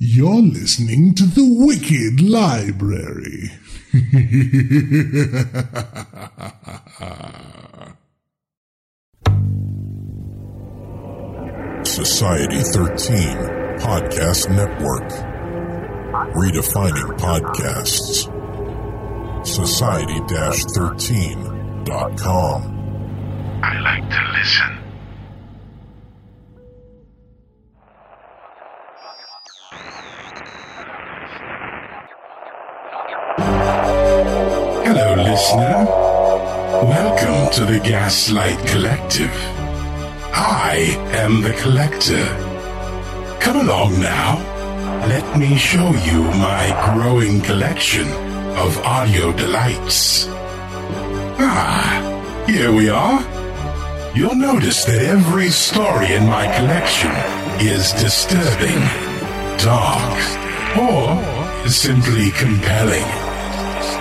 You're listening to the Wicked Library. Society 13 Podcast Network. Redefining podcasts. Society 13.com. I like to listen. Hello, listener. Welcome to the Gaslight Collective. I am the Collector. Come along now. Let me show you my growing collection of audio delights. Ah, here we are. You'll notice that every story in my collection is disturbing, dark, or simply compelling.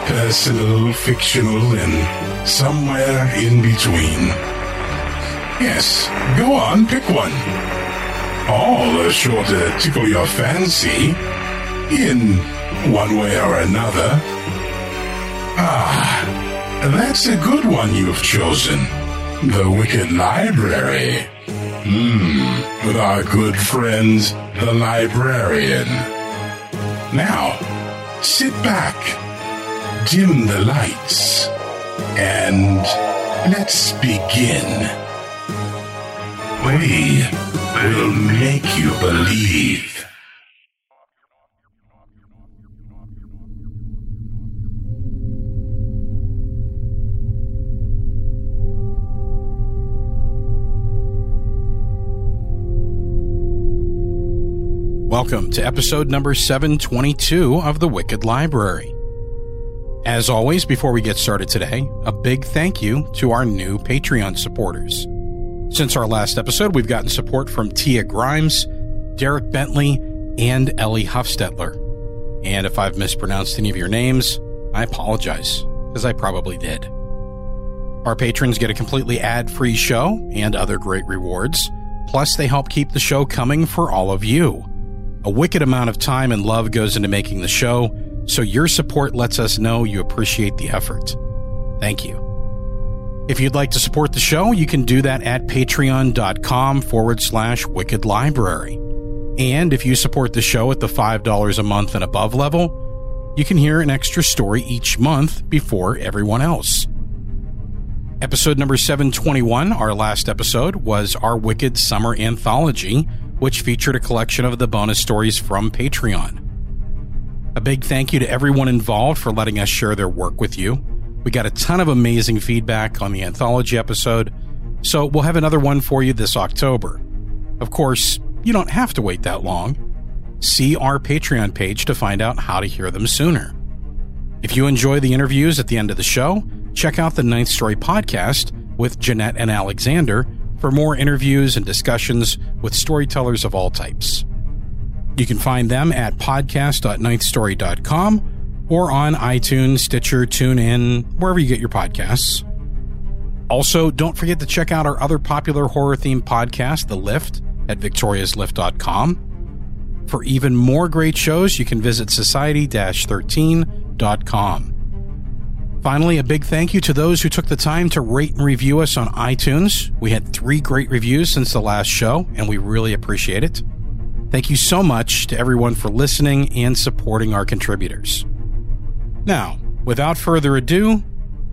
Personal, fictional, and somewhere in between. Yes, go on, pick one. All are sure to tickle your fancy in one way or another. Ah, that's a good one you've chosen. The Wicked Library. Hmm, with our good friend, the librarian. Now, sit back, dim the lights, and let's begin. We will make you believe. Welcome to episode number 722 of The Wicked Library. As always, before we get started today, a big thank you to our new Patreon supporters. Since our last episode, we've gotten support from Tia Grimes, Derek Bentley, and Ellie Huffstetler. And if I've mispronounced any of your names, I apologize, because I probably did. Our patrons get a completely ad free show and other great rewards. Plus, they help keep the show coming for all of you. A wicked amount of time and love goes into making the show, so your support lets us know you appreciate the effort. Thank you. If you'd like to support the show, you can do that at patreon.com forward slash wicked library. And if you support the show at the $5 a month and above level, you can hear an extra story each month before everyone else. Episode number 721, our last episode, was our Wicked Summer Anthology, which featured a collection of the bonus stories from Patreon. A big thank you to everyone involved for letting us share their work with you. We got a ton of amazing feedback on the anthology episode, so we'll have another one for you this October. Of course, you don't have to wait that long. See our Patreon page to find out how to hear them sooner. If you enjoy the interviews at the end of the show, check out the Ninth Story podcast with Jeanette and Alexander for more interviews and discussions with storytellers of all types. You can find them at podcast.ninthstory.com or on iTunes, Stitcher, TuneIn, wherever you get your podcasts. Also, don't forget to check out our other popular horror themed podcast, The Lift, at victoriaslift.com. For even more great shows, you can visit society 13.com. Finally, a big thank you to those who took the time to rate and review us on iTunes. We had three great reviews since the last show, and we really appreciate it. Thank you so much to everyone for listening and supporting our contributors. Now, without further ado,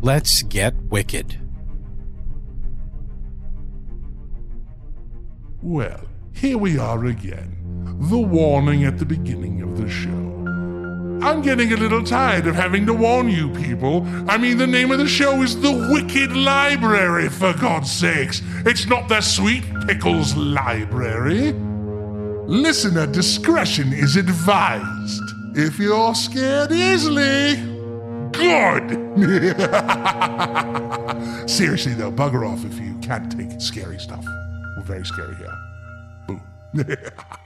let's get wicked. Well, here we are again. The warning at the beginning of the show. I'm getting a little tired of having to warn you people. I mean, the name of the show is The Wicked Library, for God's sakes. It's not the Sweet Pickles Library. Listener discretion is advised. If you're scared easily, good. Seriously, though, bugger off if you can't take scary stuff. We're very scary here. Boo.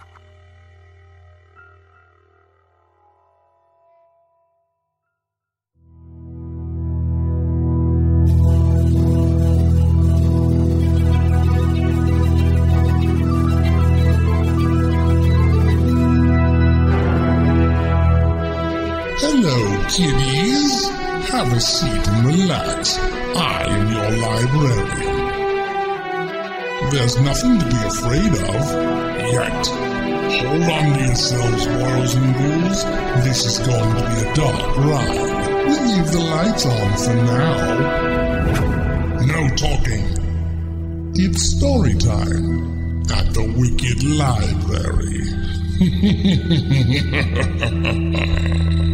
a seat and relax. I am your librarian. There's nothing to be afraid of. Yet. Hold on to yourselves, boys and ghouls. This is going to be a dark ride. We'll leave the lights on for now. No talking. It's story time at the Wicked Library.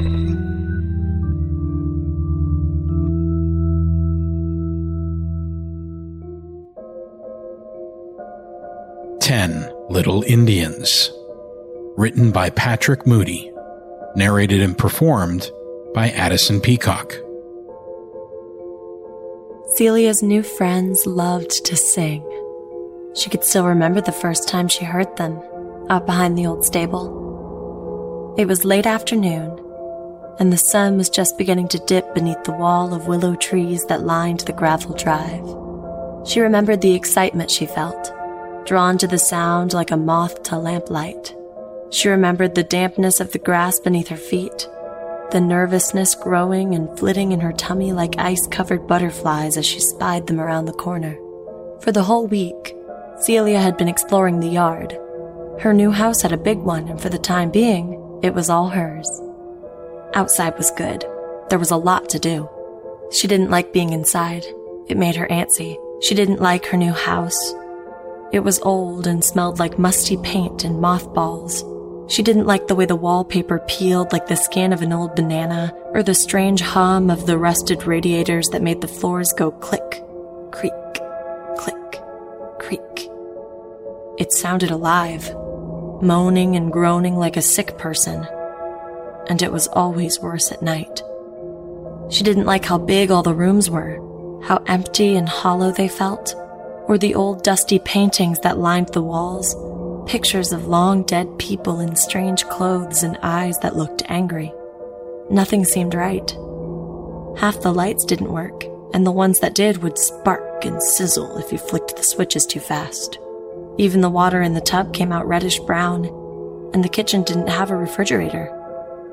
Ten Little Indians. Written by Patrick Moody. Narrated and performed by Addison Peacock. Celia's new friends loved to sing. She could still remember the first time she heard them, out behind the old stable. It was late afternoon, and the sun was just beginning to dip beneath the wall of willow trees that lined the gravel drive. She remembered the excitement she felt, drawn to the sound like a moth to lamplight. She remembered the dampness of the grass beneath her feet, the nervousness growing and flitting in her tummy like ice covered butterflies as she spied them around the corner. For the whole week, Celia had been exploring the yard. Her new house had a big one, and for the time being, it was all hers. Outside was good. There was a lot to do. She didn't like being inside. It made her antsy. She didn't like her new house. It was old and smelled like musty paint and mothballs. She didn't like the way the wallpaper peeled like the skin of an old banana, or the strange hum of the rusted radiators that made the floors go click, creak, click, creak. It sounded alive, moaning and groaning like a sick person, and it was always worse at night. She didn't like how big all the rooms were, how empty and hollow they felt, or the old dusty paintings that lined the walls pictures of long dead people in strange clothes and eyes that looked angry. Nothing seemed right. Half the lights didn't work, and the ones that did would spark and sizzle if you flicked the switches too fast. Even the water in the tub came out reddish brown, and the kitchen didn't have a refrigerator.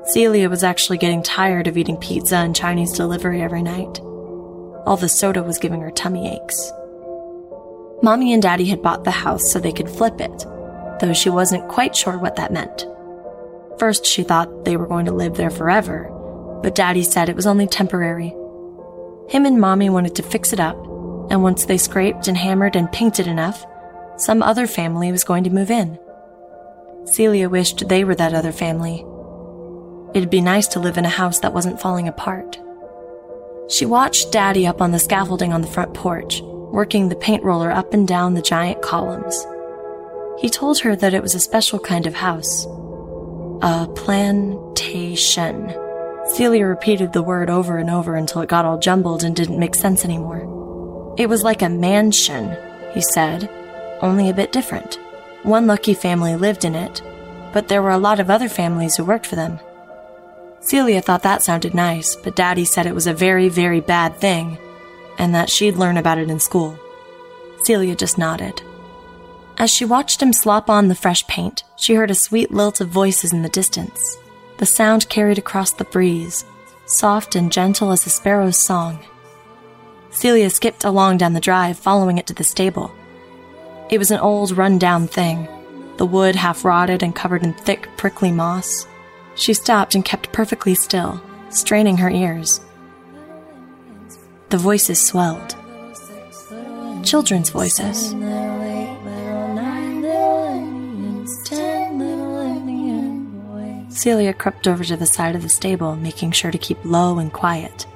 Celia was actually getting tired of eating pizza and Chinese delivery every night. All the soda was giving her tummy aches. Mommy and Daddy had bought the house so they could flip it, though she wasn't quite sure what that meant. First, she thought they were going to live there forever, but Daddy said it was only temporary. Him and Mommy wanted to fix it up, and once they scraped and hammered and painted enough, some other family was going to move in. Celia wished they were that other family. It'd be nice to live in a house that wasn't falling apart. She watched Daddy up on the scaffolding on the front porch, working the paint roller up and down the giant columns. He told her that it was a special kind of house. A plantation. Celia repeated the word over and over until it got all jumbled and didn't make sense anymore. It was like a mansion, he said, only a bit different. One lucky family lived in it, but there were a lot of other families who worked for them. Celia thought that sounded nice, but Daddy said it was a very, very bad thing, and that she'd learn about it in school. Celia just nodded. As she watched him slop on the fresh paint, she heard a sweet lilt of voices in the distance. The sound carried across the breeze, soft and gentle as a sparrow's song. Celia skipped along down the drive, following it to the stable. It was an old, run down thing, the wood half rotted and covered in thick, prickly moss. She stopped and kept perfectly still, straining her ears. The voices swelled. Children's voices. Celia crept over to the side of the stable, making sure to keep low and quiet.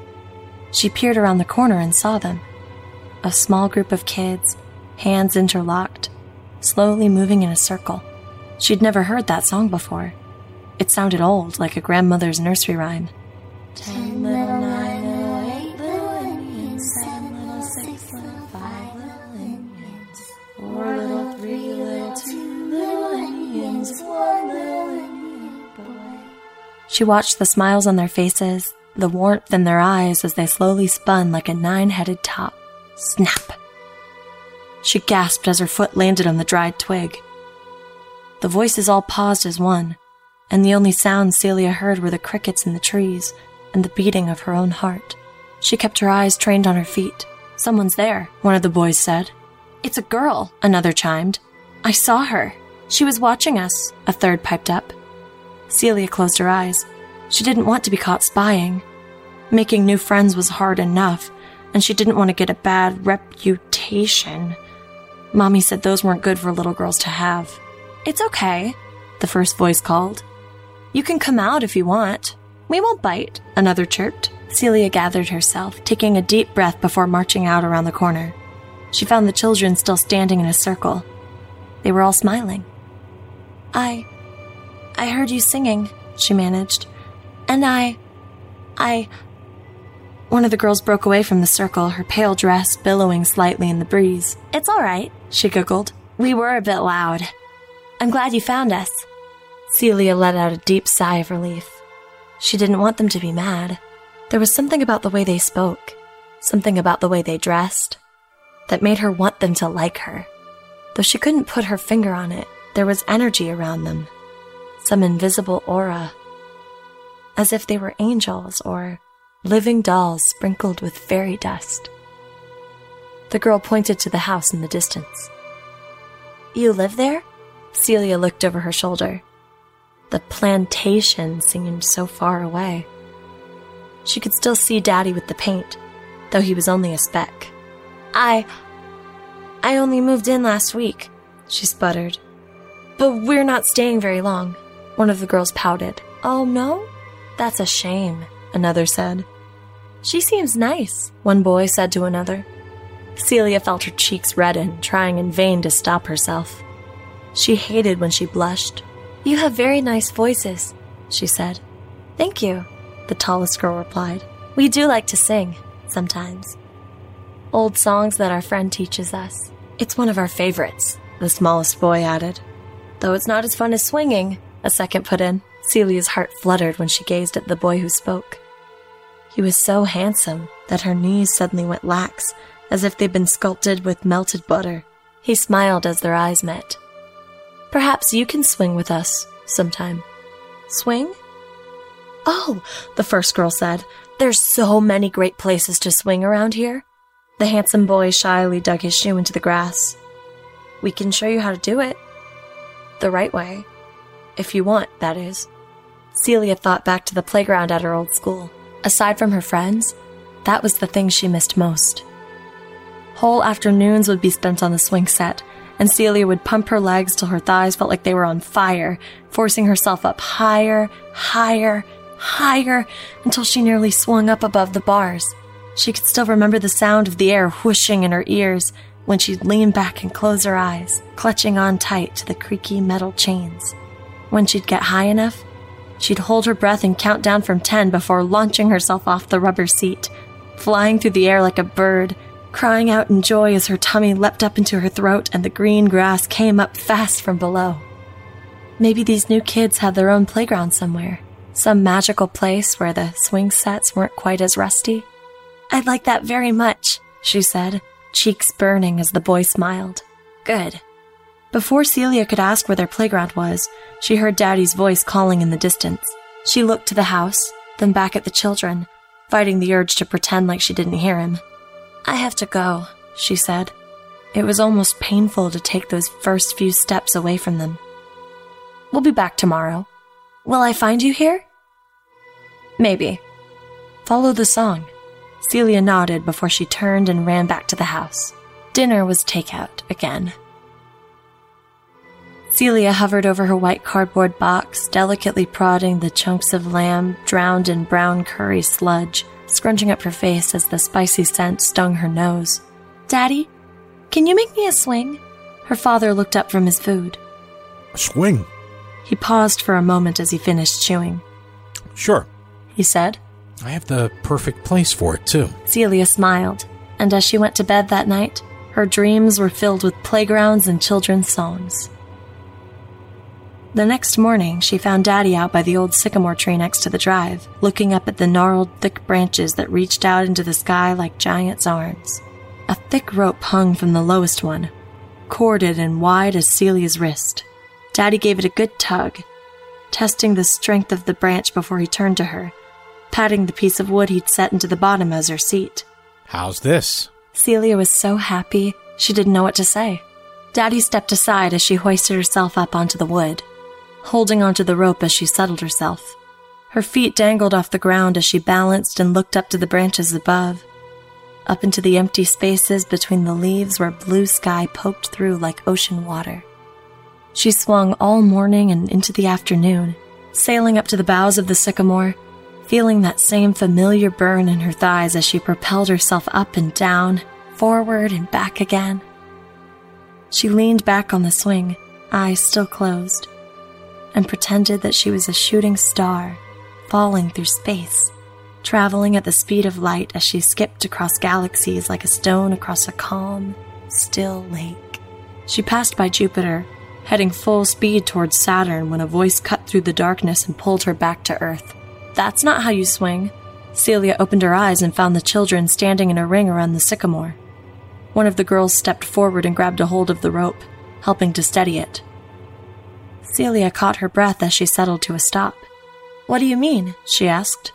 She peered around the corner and saw them. A small group of kids, hands interlocked, slowly moving in a circle. She'd never heard that song before. It sounded old, like a grandmother's nursery rhyme. Ten little She watched the smiles on their faces, the warmth in their eyes as they slowly spun like a nine headed top. Snap! She gasped as her foot landed on the dried twig. The voices all paused as one, and the only sounds Celia heard were the crickets in the trees and the beating of her own heart. She kept her eyes trained on her feet. Someone's there, one of the boys said. It's a girl, another chimed. I saw her. She was watching us, a third piped up. Celia closed her eyes. She didn't want to be caught spying. Making new friends was hard enough, and she didn't want to get a bad reputation. Mommy said those weren't good for little girls to have. It's okay, the first voice called. You can come out if you want. We won't bite, another chirped. Celia gathered herself, taking a deep breath before marching out around the corner. She found the children still standing in a circle. They were all smiling. I. I heard you singing, she managed. And I. I. One of the girls broke away from the circle, her pale dress billowing slightly in the breeze. It's all right, she giggled. We were a bit loud. I'm glad you found us. Celia let out a deep sigh of relief. She didn't want them to be mad. There was something about the way they spoke, something about the way they dressed, that made her want them to like her. Though she couldn't put her finger on it, there was energy around them, some invisible aura, as if they were angels or living dolls sprinkled with fairy dust. The girl pointed to the house in the distance. You live there? Celia looked over her shoulder. The plantation seemed so far away. She could still see Daddy with the paint, though he was only a speck. I. I only moved in last week, she sputtered. But we're not staying very long. One of the girls pouted. Oh no? That's a shame, another said. She seems nice, one boy said to another. Celia felt her cheeks redden, trying in vain to stop herself. She hated when she blushed. You have very nice voices, she said. Thank you, the tallest girl replied. We do like to sing, sometimes. Old songs that our friend teaches us. It's one of our favorites, the smallest boy added. Though it's not as fun as swinging, a second put in. Celia's heart fluttered when she gazed at the boy who spoke. He was so handsome that her knees suddenly went lax, as if they'd been sculpted with melted butter. He smiled as their eyes met. Perhaps you can swing with us sometime. Swing? Oh, the first girl said, there's so many great places to swing around here. The handsome boy shyly dug his shoe into the grass. We can show you how to do it. The right way. If you want, that is. Celia thought back to the playground at her old school. Aside from her friends, that was the thing she missed most. Whole afternoons would be spent on the swing set, and Celia would pump her legs till her thighs felt like they were on fire, forcing herself up higher, higher, higher until she nearly swung up above the bars. She could still remember the sound of the air whooshing in her ears when she'd lean back and close her eyes, clutching on tight to the creaky metal chains. When she'd get high enough, she'd hold her breath and count down from 10 before launching herself off the rubber seat, flying through the air like a bird, crying out in joy as her tummy leapt up into her throat and the green grass came up fast from below. Maybe these new kids had their own playground somewhere. Some magical place where the swing sets weren't quite as rusty? I'd like that very much, she said, cheeks burning as the boy smiled. Good. Before Celia could ask where their playground was, she heard Daddy's voice calling in the distance. She looked to the house, then back at the children, fighting the urge to pretend like she didn't hear him. I have to go, she said. It was almost painful to take those first few steps away from them. We'll be back tomorrow. Will I find you here? Maybe. Follow the song. Celia nodded before she turned and ran back to the house. Dinner was takeout again. Celia hovered over her white cardboard box, delicately prodding the chunks of lamb drowned in brown curry sludge, scrunching up her face as the spicy scent stung her nose. Daddy, can you make me a swing? Her father looked up from his food. A swing? He paused for a moment as he finished chewing. Sure, he said. I have the perfect place for it, too. Celia smiled, and as she went to bed that night, her dreams were filled with playgrounds and children's songs. The next morning, she found Daddy out by the old sycamore tree next to the drive, looking up at the gnarled, thick branches that reached out into the sky like giants' arms. A thick rope hung from the lowest one, corded and wide as Celia's wrist. Daddy gave it a good tug, testing the strength of the branch before he turned to her, patting the piece of wood he'd set into the bottom as her seat. How's this? Celia was so happy she didn't know what to say. Daddy stepped aside as she hoisted herself up onto the wood, holding onto the rope as she settled herself. Her feet dangled off the ground as she balanced and looked up to the branches above, up into the empty spaces between the leaves where blue sky poked through like ocean water. She swung all morning and into the afternoon, sailing up to the boughs of the sycamore, feeling that same familiar burn in her thighs as she propelled herself up and down, forward and back again. She leaned back on the swing, eyes still closed, and pretended that she was a shooting star falling through space, traveling at the speed of light as she skipped across galaxies like a stone across a calm, still lake. She passed by Jupiter, heading full speed towards Saturn when a voice cut through the darkness and pulled her back to Earth. That's not how you swing. Celia opened her eyes and found the children standing in a ring around the sycamore. One of the girls stepped forward and grabbed a hold of the rope, helping to steady it. Celia caught her breath as she settled to a stop. What do you mean? she asked.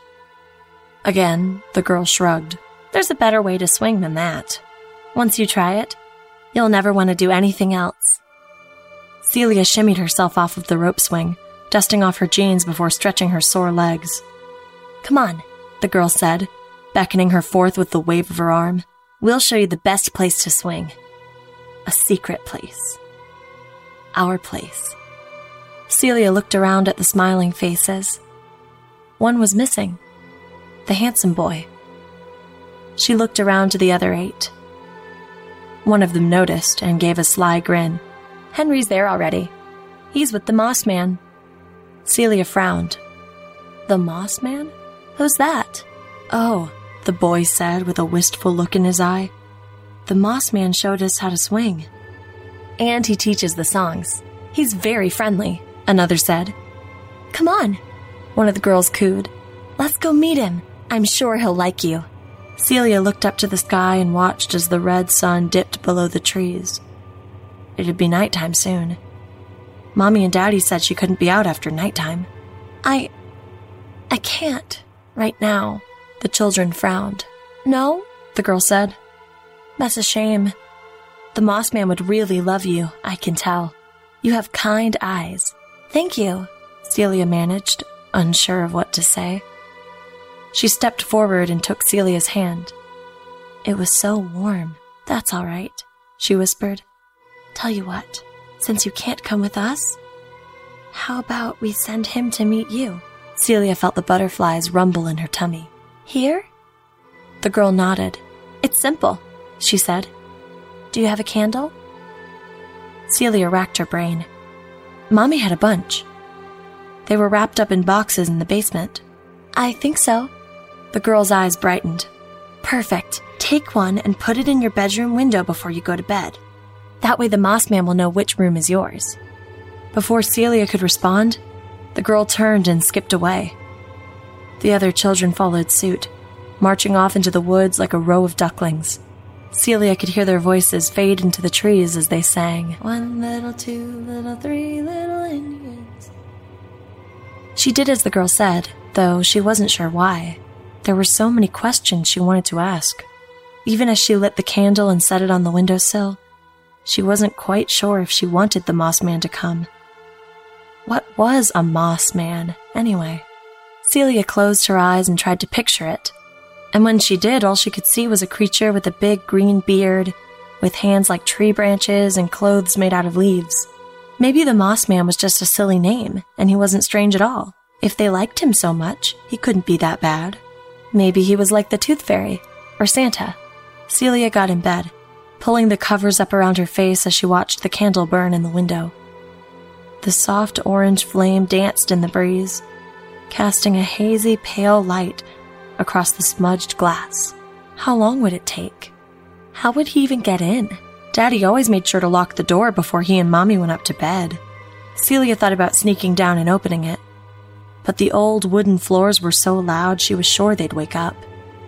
Again, the girl shrugged. There's a better way to swing than that. Once you try it, you'll never want to do anything else. Celia shimmied herself off of the rope swing, dusting off her jeans before stretching her sore legs. Come on, the girl said, beckoning her forth with the wave of her arm. We'll show you the best place to swing. A secret place. Our place. Celia looked around at the smiling faces. One was missing the handsome boy. She looked around to the other eight. One of them noticed and gave a sly grin. Henry's there already. He's with the Moss Man. Celia frowned. The Moss Man? Who's that? Oh, the boy said with a wistful look in his eye. The Moss Man showed us how to swing. And he teaches the songs. He's very friendly, another said. Come on, one of the girls cooed. Let's go meet him. I'm sure he'll like you. Celia looked up to the sky and watched as the red sun dipped below the trees. It'd be nighttime soon. Mommy and Daddy said she couldn't be out after nighttime. I. I can't, right now. The children frowned. No, the girl said. That's a shame. The Moss Man would really love you, I can tell. You have kind eyes. Thank you, Celia managed, unsure of what to say. She stepped forward and took Celia's hand. It was so warm. That's all right, she whispered. Tell you what, since you can't come with us, how about we send him to meet you? Celia felt the butterflies rumble in her tummy. Here? The girl nodded. It's simple, she said. Do you have a candle? Celia racked her brain. Mommy had a bunch. They were wrapped up in boxes in the basement. I think so. The girl's eyes brightened. Perfect. Take one and put it in your bedroom window before you go to bed. That way the moss man will know which room is yours. Before Celia could respond, the girl turned and skipped away. The other children followed suit, marching off into the woods like a row of ducklings. Celia could hear their voices fade into the trees as they sang, One little, two little, three little Indians. She did as the girl said, though she wasn't sure why. There were so many questions she wanted to ask. Even as she lit the candle and set it on the windowsill, she wasn't quite sure if she wanted the moss man to come. What was a moss man, anyway? Celia closed her eyes and tried to picture it. And when she did, all she could see was a creature with a big green beard, with hands like tree branches and clothes made out of leaves. Maybe the Moss Man was just a silly name, and he wasn't strange at all. If they liked him so much, he couldn't be that bad. Maybe he was like the Tooth Fairy, or Santa. Celia got in bed, pulling the covers up around her face as she watched the candle burn in the window. The soft orange flame danced in the breeze, casting a hazy, pale light across the smudged glass. How long would it take? How would he even get in? Daddy always made sure to lock the door before he and Mommy went up to bed. Celia thought about sneaking down and opening it. But the old wooden floors were so loud she was sure they'd wake up.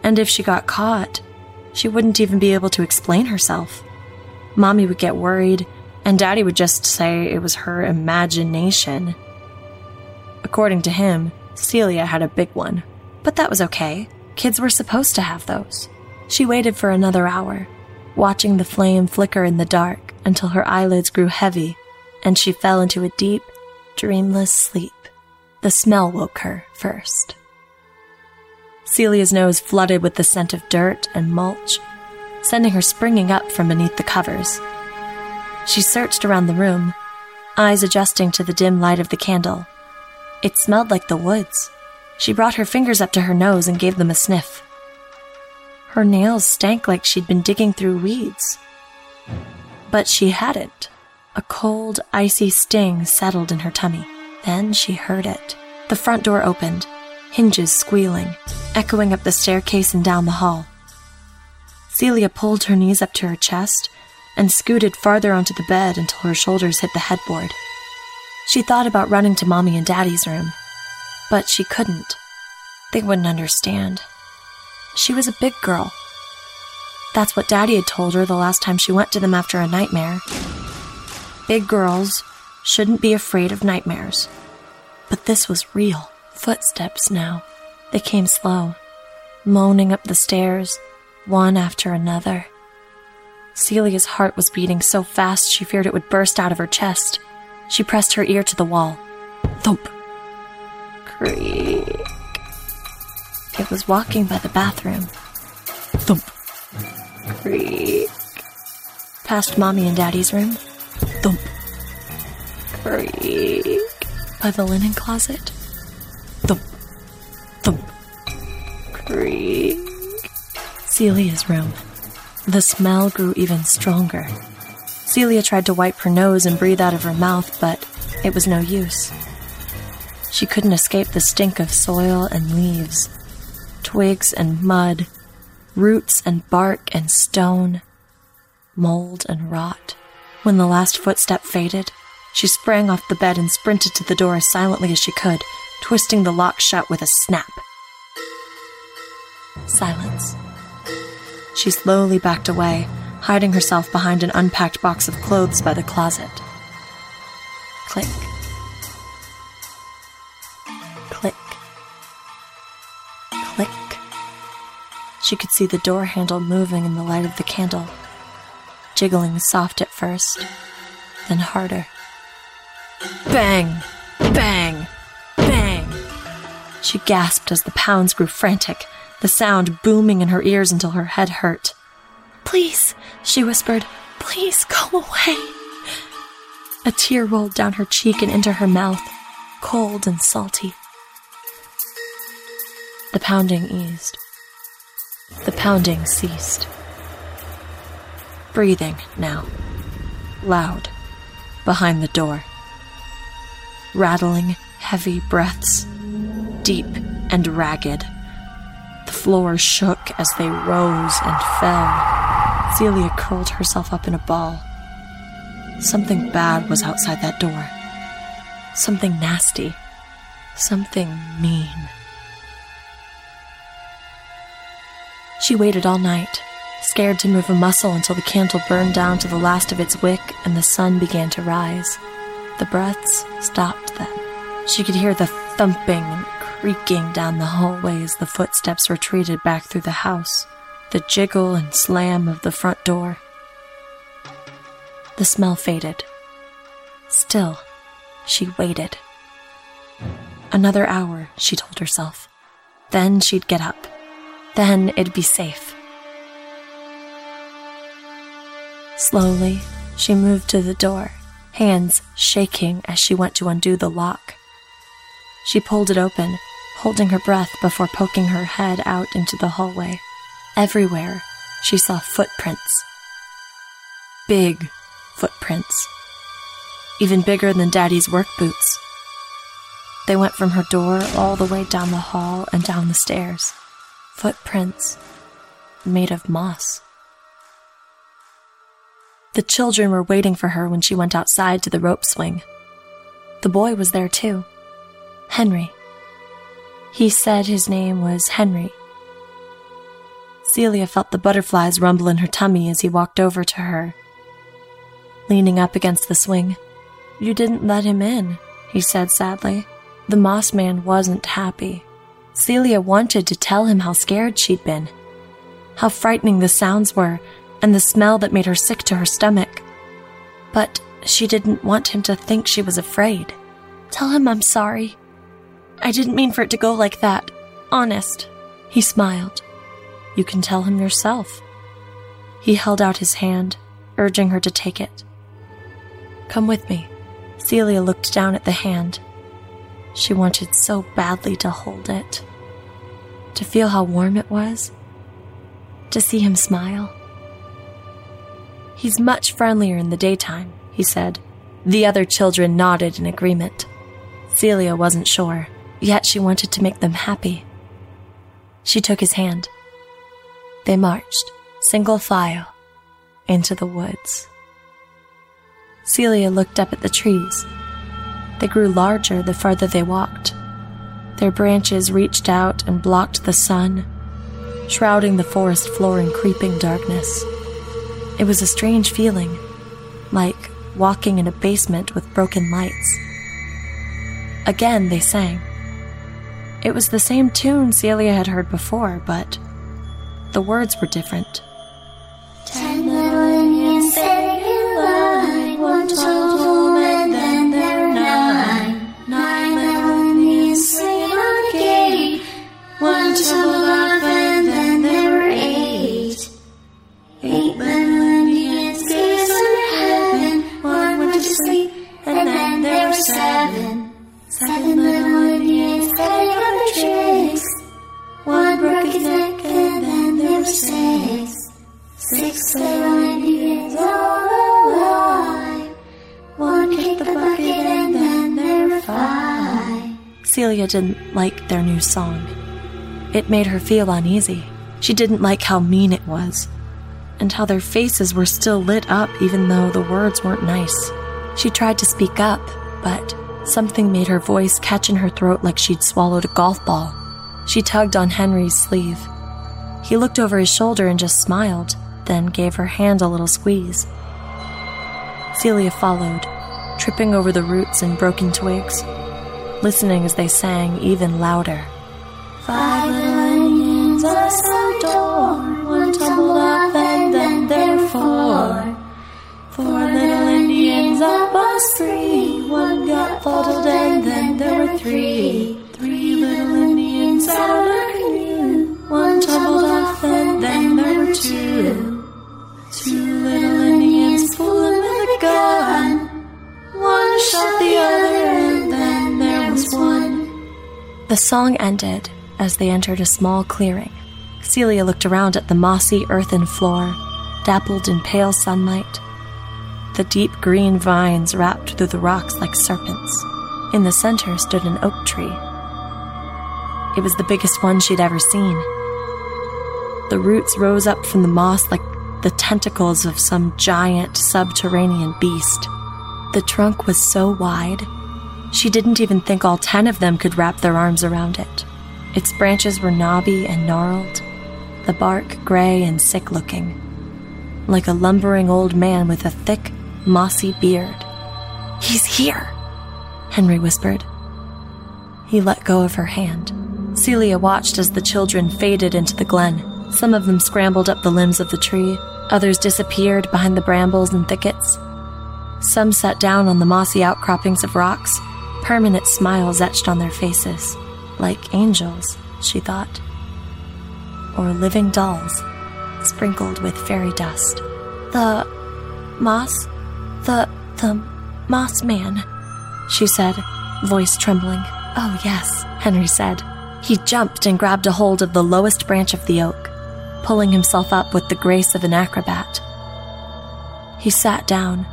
And if she got caught, she wouldn't even be able to explain herself. Mommy would get worried, and Daddy would just say it was her imagination. According to him, Celia had a big one. But that was okay. Kids were supposed to have those. She waited for another hour, watching the flame flicker in the dark until her eyelids grew heavy and she fell into a deep, dreamless sleep. The smell woke her first. Celia's nose flooded with the scent of dirt and mulch, sending her springing up from beneath the covers. She searched around the room, eyes adjusting to the dim light of the candle. It smelled like the woods. She brought her fingers up to her nose and gave them a sniff. Her nails stank like she'd been digging through weeds. But she hadn't. A cold, icy sting settled in her tummy. Then she heard it. The front door opened, hinges squealing, echoing up the staircase and down the hall. Celia pulled her knees up to her chest and scooted farther onto the bed until her shoulders hit the headboard. She thought about running to Mommy and Daddy's room, but she couldn't. They wouldn't understand. She was a big girl. That's what Daddy had told her the last time she went to them after a nightmare. Big girls shouldn't be afraid of nightmares. But this was real. Footsteps now. They came slow, moaning up the stairs, one after another. Celia's heart was beating so fast she feared it would burst out of her chest. She pressed her ear to the wall. Thump. Creak. It was walking by the bathroom. Thump. Creak. Past Mommy and Daddy's room. Thump. Creak. By the linen closet. Thump. Thump. Creak. Celia's room. The smell grew even stronger. Celia tried to wipe her nose and breathe out of her mouth, but it was no use. She couldn't escape the stink of soil and leaves, twigs and mud, roots and bark and stone, mold and rot. When the last footstep faded, she sprang off the bed and sprinted to the door as silently as she could, twisting the lock shut with a snap. Silence. She slowly backed away, hiding herself behind an unpacked box of clothes by the closet. Click. She could see the door handle moving in the light of the candle, jiggling soft at first, then harder. Bang! Bang! Bang! She gasped as the pounds grew frantic, the sound booming in her ears until her head hurt. Please, she whispered, please go away. A tear rolled down her cheek and into her mouth, cold and salty. The pounding eased. The pounding ceased. Breathing now, loud, behind the door. Rattling, heavy breaths, deep and ragged. The floor shook as they rose and fell. Celia curled herself up in a ball. Something bad was outside that door. Something nasty. Something mean. She waited all night, scared to move a muscle until the candle burned down to the last of its wick and the sun began to rise. The breaths stopped then. She could hear the thumping and creaking down the hallway as the footsteps retreated back through the house, the jiggle and slam of the front door. The smell faded. Still, she waited. Another hour, she told herself. Then she'd get up. Then it'd be safe. Slowly, she moved to the door, hands shaking as she went to undo the lock. She pulled it open, holding her breath before poking her head out into the hallway. Everywhere, she saw footprints. Big footprints. Even bigger than Daddy's work boots. They went from her door all the way down the hall and down the stairs. Footprints made of moss. The children were waiting for her when she went outside to the rope swing. The boy was there too. Henry. He said his name was Henry. Celia felt the butterflies rumble in her tummy as he walked over to her. Leaning up against the swing, You didn't let him in, he said sadly. The moss man wasn't happy. Celia wanted to tell him how scared she'd been, how frightening the sounds were, and the smell that made her sick to her stomach. But she didn't want him to think she was afraid. Tell him I'm sorry. I didn't mean for it to go like that. Honest. He smiled. You can tell him yourself. He held out his hand, urging her to take it. Come with me. Celia looked down at the hand. She wanted so badly to hold it, to feel how warm it was, to see him smile. He's much friendlier in the daytime, he said. The other children nodded in agreement. Celia wasn't sure, yet she wanted to make them happy. She took his hand. They marched, single file, into the woods. Celia looked up at the trees. They grew larger the farther they walked. Their branches reached out and blocked the sun, shrouding the forest floor in creeping darkness. It was a strange feeling, like walking in a basement with broken lights. Again, they sang. It was the same tune Celia had heard before, but the words were different. Ten Celia didn't like their new song. It made her feel uneasy. She didn't like how mean it was, and how their faces were still lit up even though the words weren't nice. She tried to speak up, but something made her voice catch in her throat like she'd swallowed a golf ball. She tugged on Henry's sleeve. He looked over his shoulder and just smiled, then gave her hand a little squeeze. Celia followed, tripping over the roots and broken twigs, listening as they sang even louder. Five little Indians outside the door. One tumbled off and then there were four. Four little Indians up us three. One got fuddled and then there were three. Three little Indians out a canoe. One tumbled off and then there were. Two One shot the other and then there was one. The song ended as they entered a small clearing. Celia looked around at the mossy earthen floor, dappled in pale sunlight. The deep green vines wrapped through the rocks like serpents. In the center stood an oak tree. It was the biggest one she'd ever seen. The roots rose up from the moss like the tentacles of some giant subterranean beast. The trunk was so wide, she didn't even think all ten of them could wrap their arms around it. Its branches were knobby and gnarled, the bark gray and sick looking, like a lumbering old man with a thick, mossy beard. He's here, Henry whispered. He let go of her hand. Celia watched as the children faded into the glen. Some of them scrambled up the limbs of the tree, others disappeared behind the brambles and thickets. Some sat down on the mossy outcroppings of rocks, permanent smiles etched on their faces, like angels, she thought, or living dolls, sprinkled with fairy dust. The moss, the the moss man, she said, voice trembling. Oh, yes, Henry said. He jumped and grabbed a hold of the lowest branch of the oak, pulling himself up with the grace of an acrobat. He sat down,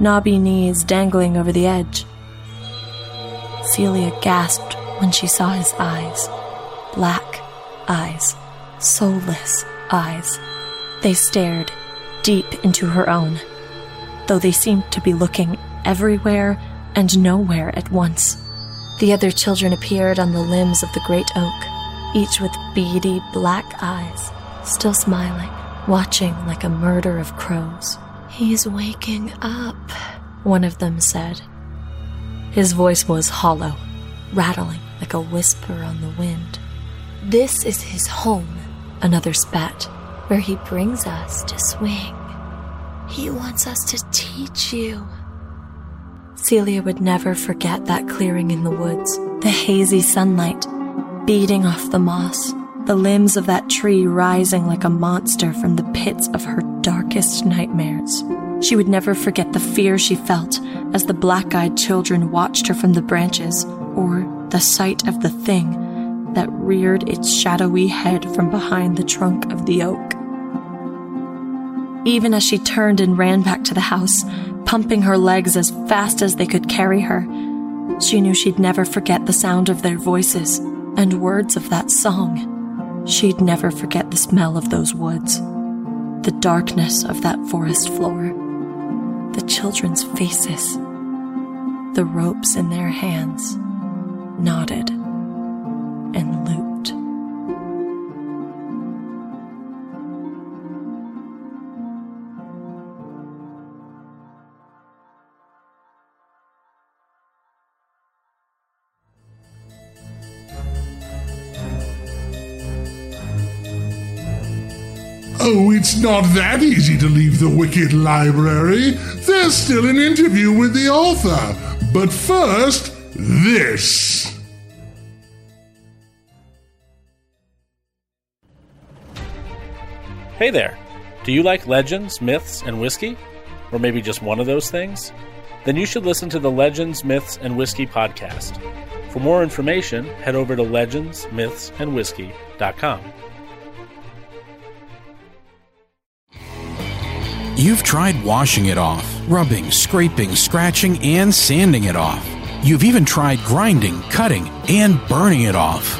knobby knees dangling over the edge. Celia gasped when she saw his eyes. Black eyes, soulless eyes. They stared deep into her own, though they seemed to be looking everywhere and nowhere at once. The other children appeared on the limbs of the great oak, each with beady black eyes, still smiling, watching like a murder of crows. He's waking up, one of them said. His voice was hollow. rattling like a whisper on the wind. This is his home, another spat, where he brings us to swing. He wants us to teach you. Celia would never forget that clearing in the woods, the hazy sunlight beating off the moss, the limbs of that tree rising like a monster from the pits of her darkest nightmares. She would never forget the fear she felt as the black eyed children watched her from the branches, or the sight of the thing that reared its shadowy head from behind the trunk of the oak. Even as she turned and ran back to the house, pumping her legs as fast as they could carry her, she knew she'd never forget the sound of their voices and words of that song. She'd never forget the smell of those woods, the darkness of that forest floor, the children's faces, the ropes in their hands, knotted not that easy to leave the Wicked Library. There's still an interview with the author. But first, this. Hey there! Do you like legends, myths, and whiskey? Or maybe just one of those things? Then you should listen to the Legends, Myths, and Whiskey podcast. For more information, head over to legendsmythsandwhiskey.com. You've tried washing it off, rubbing, scraping, scratching, and sanding it off. You've even tried grinding, cutting, and burning it off.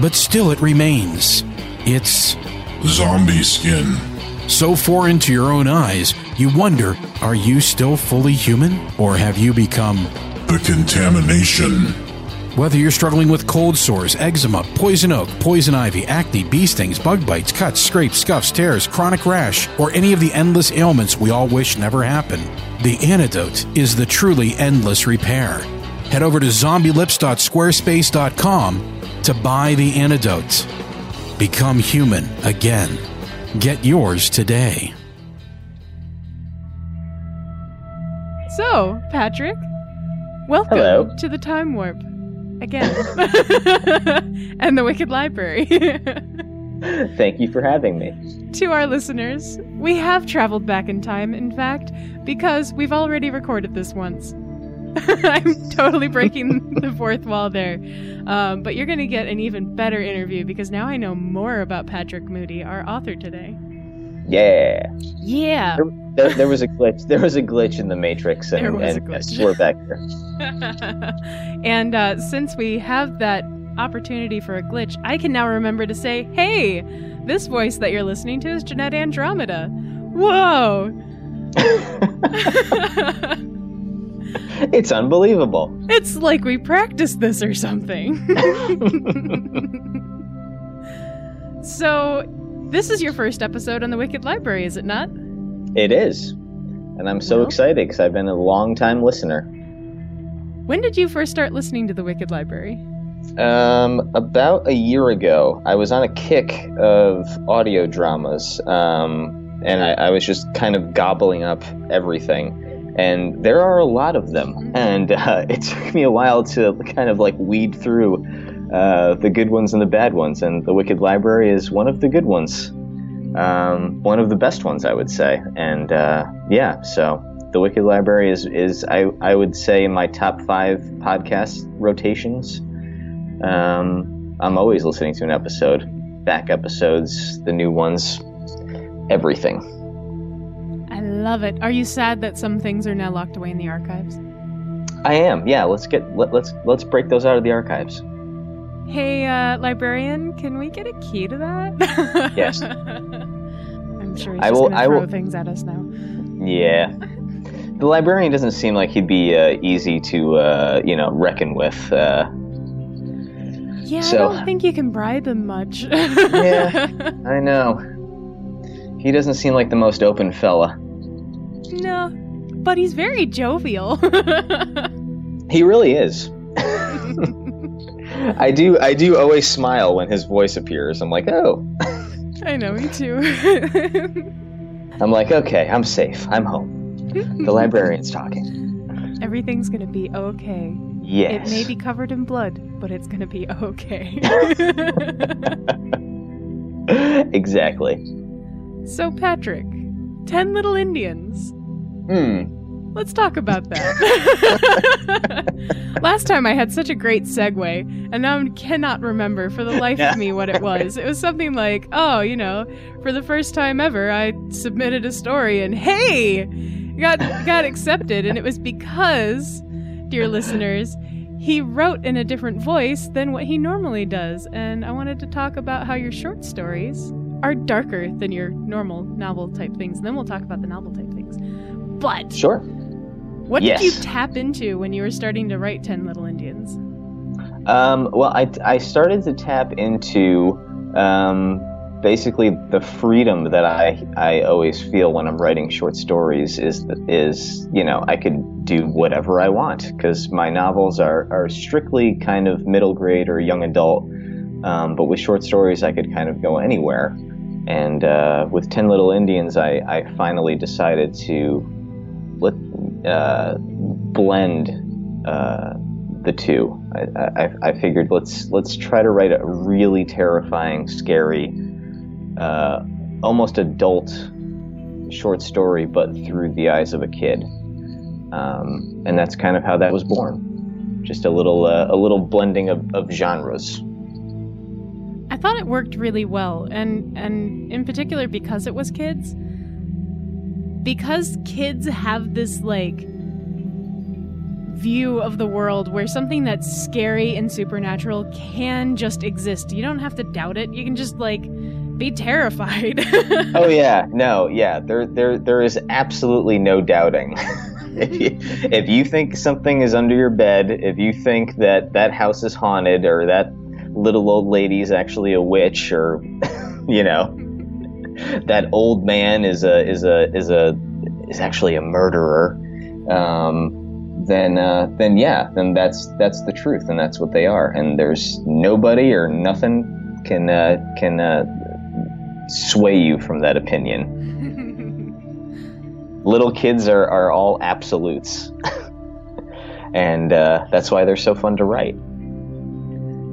But still it remains. It's Zombie skin. so foreign to your own eyes, you wonder are you still fully human? Or have you become. The contamination. Whether you're struggling with cold sores, eczema, poison oak, poison ivy, acne, bee stings, bug bites, cuts, scrapes, scuffs, tears, chronic rash, or any of the endless ailments we all wish never happened, the antidote is the truly endless repair. Head over to zombielips.squarespace.com to buy the antidote. Become human again. Get yours today. So, Patrick, welcome Hello. to the Time Warp again, and the Wicked Library. Thank you for having me. to our listeners, we have traveled back in time, in fact, because we've already recorded this once. I'm totally breaking the fourth wall there. Um, but you're going to get an even better interview because now I know more about Patrick Moody, our author today. Yeah. Yeah. There, there was a glitch. There was a glitch in the Matrix, and, There and yes, we're back here. and uh, since we have that opportunity for a glitch, I can now remember to say, hey, this voice that you're listening to is Jeanette Andromeda. Whoa! It's unbelievable. it's like we practiced this or something. so, this is your first episode on the Wicked Library, is it not? It is, and I'm so Well. excited because I've been a long time listener. When did you first start listening to the Wicked Library? Um, about a year ago, I was on a kick of audio dramas, um, and I, I was just kind of gobbling up everything. And there are a lot of them, and uh, it took me a while to kind of like weed through uh, the good ones and the bad ones. And the Wicked Library is one of the good ones, um, one of the best ones, I would say. And uh, yeah, so the Wicked Library is is I I would say my top five podcast rotations. Um, I'm always listening to an episode, back episodes, the new ones, everything. I love it. Are you sad that some things are now locked away in the archives? I am. Yeah, let's get let, let's let's break those out of the archives. Hey, uh, librarian, can we get a key to that? Yes. I'm sure he's I just will- gonna I throw will- things at us now. Yeah. The librarian doesn't seem like he'd be uh, easy to, uh, you know, reckon with. Uh, Yeah, So- I don't think you can bribe him much. Yeah. I know. He doesn't seem like the most open fella. no, but he's very jovial. He really is. I do. I do always smile when his voice appears. I'm like, oh. I know, me too. I'm like, okay, I'm safe. I'm home. The librarian's talking. Everything's gonna be okay. Yes. It may be covered in blood, but it's gonna be okay. exactly. so, Patrick, Ten Little Indians. Hmm. Let's talk about that. Last time I had such a great segue, and now I cannot remember for the life of me what it was. It was something like, oh, you know, for the first time ever, I submitted a story, and hey, got got accepted, and it was because, dear listeners, he wrote in a different voice than what he normally does, and I wanted to talk about how your short stories are darker than your normal novel type things. And then we'll talk about the novel type things. But Sure. What did you tap into when you were starting to write Ten Little Indians? Um, well, I, I started to tap into um, basically the freedom that I, I always feel when I'm writing short stories is is you know I could do whatever I want because my novels are, are strictly kind of middle grade or young adult, um, but with short stories I could kind of go anywhere. And uh, with Ten Little Indians, I, I finally decided to let uh, blend uh, the two. I, I, I figured let's let's try to write a really terrifying, scary, uh, almost adult short story, but through the eyes of a kid. Um, and that's kind of how that was born. Just a little uh, a little blending of, of genres. I thought it worked really well, and and in particular because it was kids. Because kids have this like view of the world where something that's scary and supernatural can just exist. You don't have to doubt it. You can just like be terrified. Oh yeah, no, yeah. There there there is absolutely no doubting. if, you, if you think something is under your bed, if you think that that house is haunted or that little old lady is actually a witch or you know that old man is a is a is a is actually a murderer um, then uh, then yeah then that's that's the truth and that's what they are. And there's nobody or nothing can uh, can uh, sway you from that opinion. Little kids are, are all absolutes. And uh, that's why they're so fun to write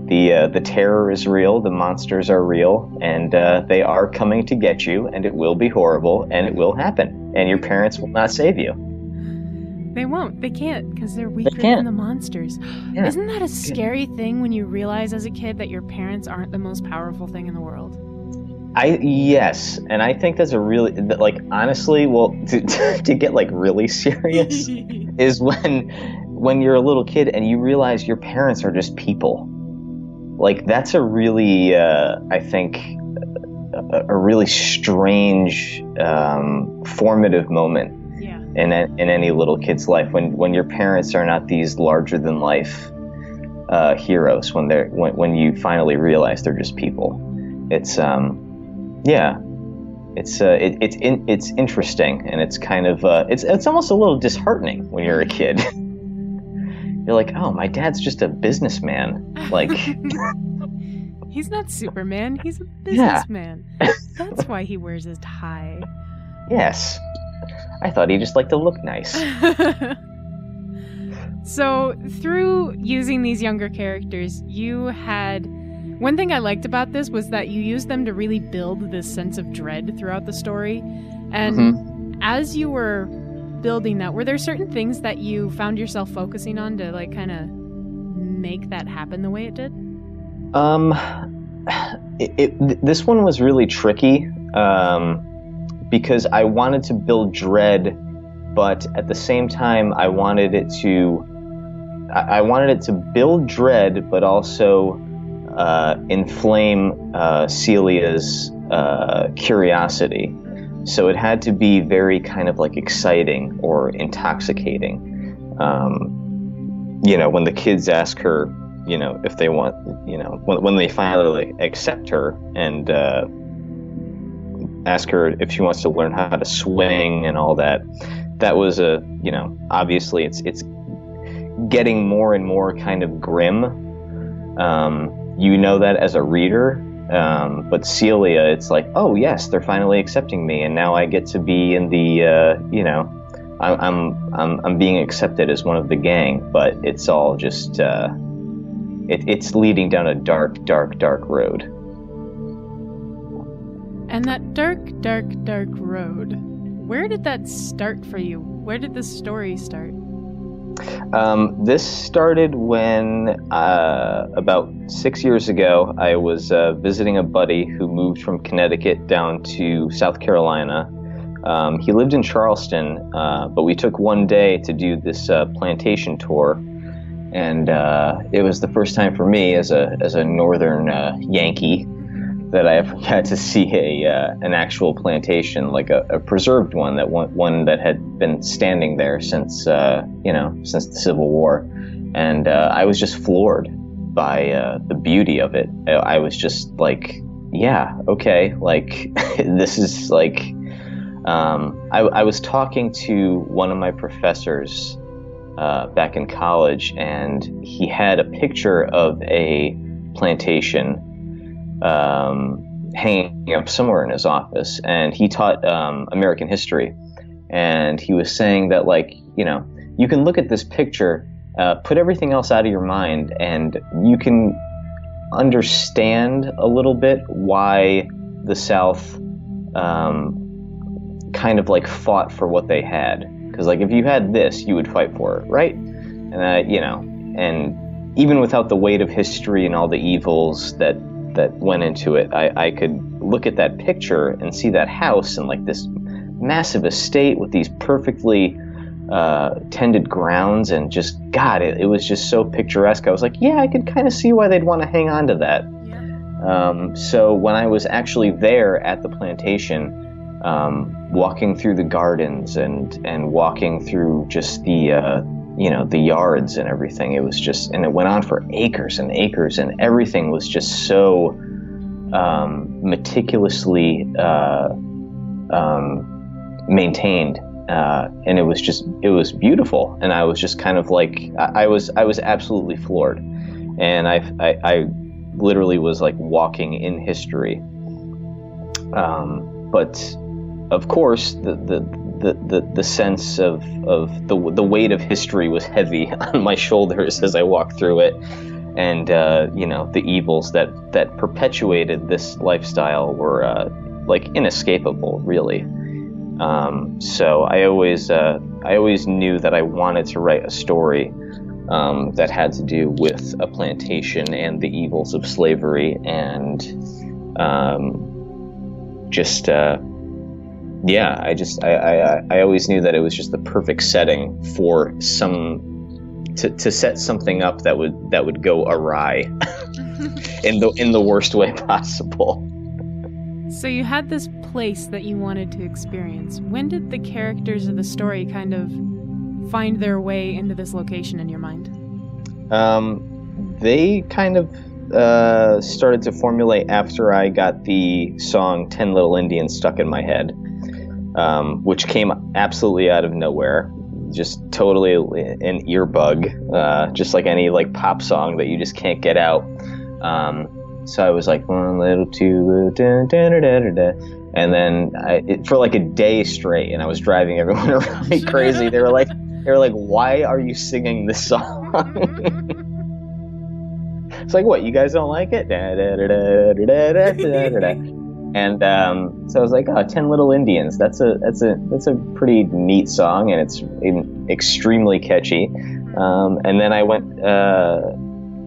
the uh, the terror is real the monsters are real and uh, they are coming to get you and it will be horrible and it will happen and your parents will not save you they won't. They can't because they're weaker can't. than the monsters. Yeah. Isn't that a scary thing when you realize as a kid that your parents aren't the most powerful thing in the world? I yes, and I think that's a really like honestly, well, to, to get like really serious is when when you're a little kid and you realize your parents are just people. Like that's a really, uh, I think, a, a really strange, um, formative moment yeah. in a, in any little kid's life when when your parents are not these larger than life uh, heroes when they're when, when you finally realize they're just people. It's um yeah. It's uh it, it's in, it's interesting and it's kind of uh it's it's almost a little disheartening when you're a kid you're like oh my dad's just a businessman like He's not Superman. He's a Yeah. businessman. That's why he wears his tie. yes i thought he just liked to look nice so, through using these younger characters, you had. One thing I liked about this was that you used them to really build this sense of dread throughout the story. And Mm-hmm. as you were building that, were there certain things that you found yourself focusing on to, like, kind of make that happen the way it did? Um, it, it, this one was really tricky um, because I wanted to build dread, but at the same time, I wanted it to. I, wanted it to build dread, but also uh, inflame uh, Celia's uh, curiosity. So it had to be very kind of like exciting or intoxicating. Um, you know, when the kids ask her, you know, if they want, you know, when, when they finally accept her and uh, ask her if she wants to learn how to swing and all that, that was a, you know, obviously it's it's getting more and more kind of grim. um, you know that as a reader. Um, but Celia, it's like, oh yes, they're finally accepting me, and now I get to be in the, uh, you know, I'm, I'm I'm being accepted as one of the gang. But it's all just, uh, it, it's leading down a dark, dark, dark road. And that dark, dark, dark road, where did that start for you? Where did this story start? Um, this started when, uh, about six years ago, I was uh, visiting a buddy who moved from Connecticut down to South Carolina. Um, he lived in Charleston, uh, but we took one day to do this uh, plantation tour, and uh, it was the first time for me as a as a northern uh, Yankee that I ever got to see a uh, an actual plantation, like a, a preserved one that one, one that had been standing there since uh, you know since the Civil War, and uh, I was just floored by uh, the beauty of it. I, I was just like, yeah, okay, like this is like. Um, I, I was talking to one of my professors uh, back in college, and he had a picture of a plantation um, hanging up somewhere in his office, and he taught um, American history, and he was saying that like you know you can look at this picture, uh, put everything else out of your mind, and you can understand a little bit why the South um, kind of like fought for what they had. Because like if you had this, you would fight for it, right? And uh, you know, and even without the weight of history and all the evils that that went into it, I, I could look at that picture and see that house and like this massive estate with these perfectly uh, tended grounds and just God, it, it was just so picturesque. I was like, yeah, I could kind of see why they'd want to hang on to that. Um, so when I was actually there at the plantation, um, walking through the gardens and and walking through just the uh, you know the yards and everything, it was just and it went on for acres and acres, and everything was just so um, meticulously uh, um, maintained. Uh, and it was just it was beautiful. And i was just kind of like i, I was i was absolutely floored. And I, I, I literally was like walking in history. Um, but of course the, the the, the, the sense of, of the, the weight of history was heavy on my shoulders as I walked through it. And, uh, you know, the evils that, that perpetuated this lifestyle were, uh, like, inescapable, really. Um, so I always, uh, I always knew that I wanted to write a story um, that had to do with a plantation and the evils of slavery and um, just uh, yeah i just I, I i always knew that it was just the perfect setting for some to, to set something up that would that would go awry in the in the worst way possible So you had this place that you wanted to experience. When did the characters of the story kind of find their way into this location in your mind? um they kind of uh, started to formulate after I got the song 10 Little Indians stuck in my head, um, which came absolutely out of nowhere. Just totally an earbug, uh, just like any like pop song that you just can't get out. Um, so I was like one little, two little, da, da, da, da, and then I, it, for like a day straight, and I was driving everyone around me crazy. They were like, they were like, "Why are you singing this song?" It's like, what? You guys don't like it? And um, so I was like, oh, 10 Little Indians. That's a that's a that's a pretty neat song, and it's in, extremely catchy. Um, and then I went uh,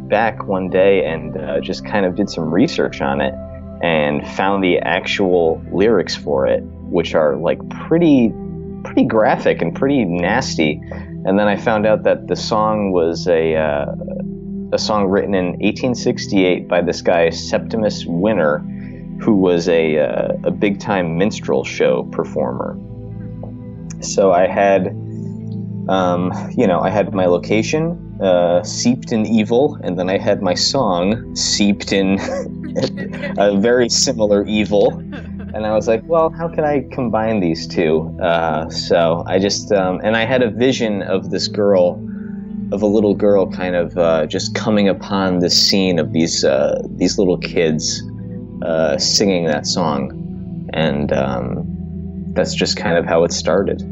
back one day and uh, just kind of did some research on it and found the actual lyrics for it, which are like pretty pretty graphic and pretty nasty. And then I found out that the song was a uh, a song written in 1868 by this guy Septimus Winner who was a uh, a big time minstrel show performer. So I had, um, you know, I had my location uh, seeped in evil, and then I had my song seeped in a very similar evil. And I was like, well, how can I combine these two? Uh, so I just, um, and I had a vision of this girl of a little girl kind of uh, just coming upon the scene of these uh, these little kids uh, singing that song, and um, that's just kind of how it started.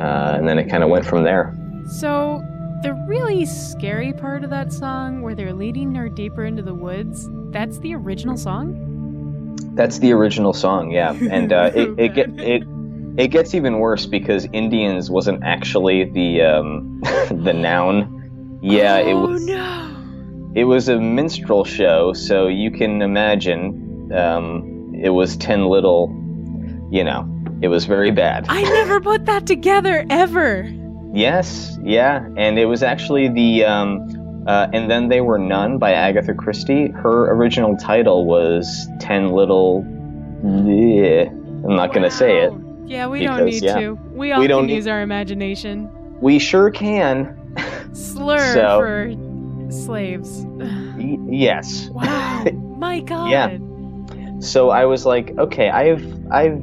Uh, and then it kind of went from there. So, the really scary part of that song, where they're leading her deeper into the woods, that's the original song? That's the original song, yeah. And uh, it it, get, it it gets even worse because Indians wasn't actually the um, the noun. Yeah, oh, it was. no. It was a minstrel show, so you can imagine um, it was ten little. You know, it was very bad. I never put that together ever. Yes, yeah, and it was actually the um, uh, and then they were none by Agatha Christie. Her original title was Ten Little. Yeah, I'm not gonna say it. Yeah, we don't need yeah. to. We all We don't can need- use our imagination. We sure can. Slur So- for slaves. Y- yes. Wow. My god. Yeah. So I was like, okay, I've I've